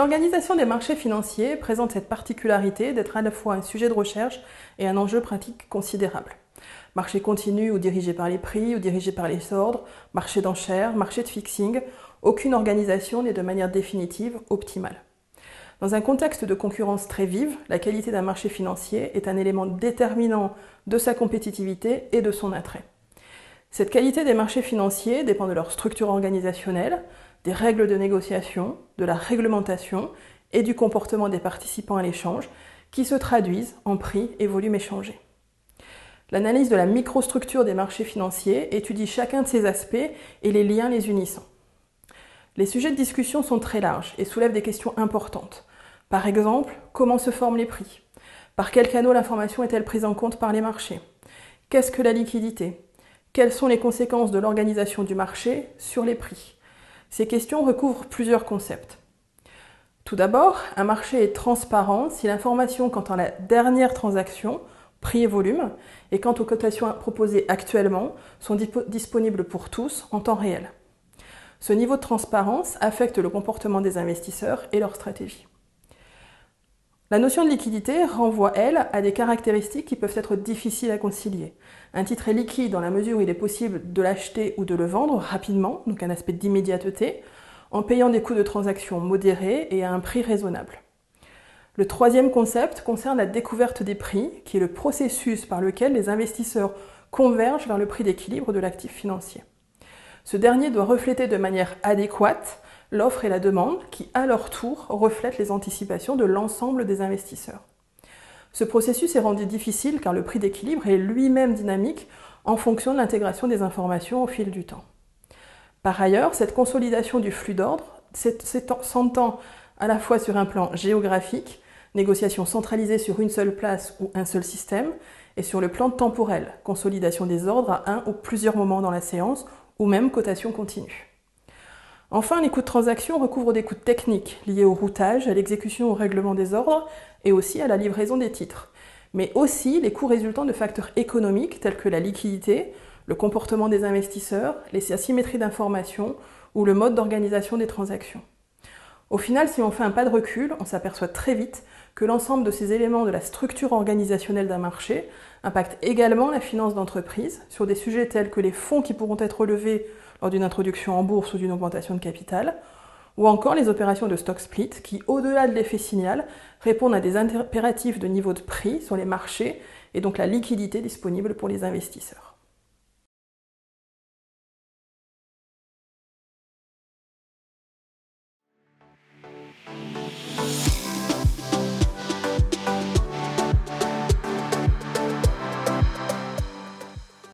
l'organisation des marchés financiers présente cette particularité d'être à la fois un sujet de recherche et un enjeu pratique considérable. Marché continu ou dirigé par les prix ou dirigé par les ordres, marché d'enchères, marché de fixing, aucune organisation n'est de manière définitive optimale. Dans un contexte de concurrence très vive, la qualité d'un marché financier est un élément déterminant de sa compétitivité et de son attrait. Cette qualité des marchés financiers dépend de leur structure organisationnelle, des règles de négociation, de la réglementation et du comportement des participants à l'échange qui se traduisent en prix et volume échangés. L'analyse de la microstructure des marchés financiers étudie chacun de ces aspects et les liens les unissant. Les sujets de discussion sont très larges et soulèvent des questions importantes. Par exemple, comment se forment les prix? Par quels canaux l'information est-elle prise en compte par les marchés? Qu'est-ce que la liquidité? Quelles sont les conséquences de l'organisation du marché sur les prix? Ces questions recouvrent plusieurs concepts. Tout d'abord, un marché est transparent si l'information quant à la dernière transaction, prix et volume, et quant aux cotations proposées actuellement sont disponibles pour tous en temps réel. Ce niveau de transparence affecte le comportement des investisseurs et leur stratégie. La notion de liquidité renvoie, elle, à des caractéristiques qui peuvent être difficiles à concilier. Un titre est liquide dans la mesure où il est possible de l'acheter ou de le vendre rapidement, donc un aspect d'immédiateté, en payant des coûts de transaction modérés et à un prix raisonnable. Le troisième concept concerne la découverte des prix, qui est le processus par lequel les investisseurs convergent vers le prix d'équilibre de l'actif financier. Ce dernier doit refléter de manière adéquate l'offre et la demande qui, à leur tour, reflètent les anticipations de l'ensemble des investisseurs. Ce processus est rendu difficile car le prix d'équilibre est lui-même dynamique en fonction de l'intégration des informations au fil du temps. Par ailleurs, cette consolidation du flux d'ordre s'entend à la fois sur un plan géographique, négociation centralisée sur une seule place ou un seul système, et sur le plan temporel, consolidation des ordres à un ou plusieurs moments dans la séance, ou même cotation continue. Enfin, les coûts de transaction recouvrent des coûts techniques liés au routage, à l'exécution au règlement des ordres et aussi à la livraison des titres, mais aussi les coûts résultant de facteurs économiques tels que la liquidité, le comportement des investisseurs, les asymétries d'information ou le mode d'organisation des transactions. Au final, si on fait un pas de recul, on s'aperçoit très vite que l'ensemble de ces éléments de la structure organisationnelle d'un marché impactent également la finance d'entreprise sur des sujets tels que les fonds qui pourront être relevés lors d'une introduction en bourse ou d'une augmentation de capital, ou encore les opérations de stock split qui, au-delà de l'effet signal, répondent à des impératifs de niveau de prix sur les marchés et donc la liquidité disponible pour les investisseurs.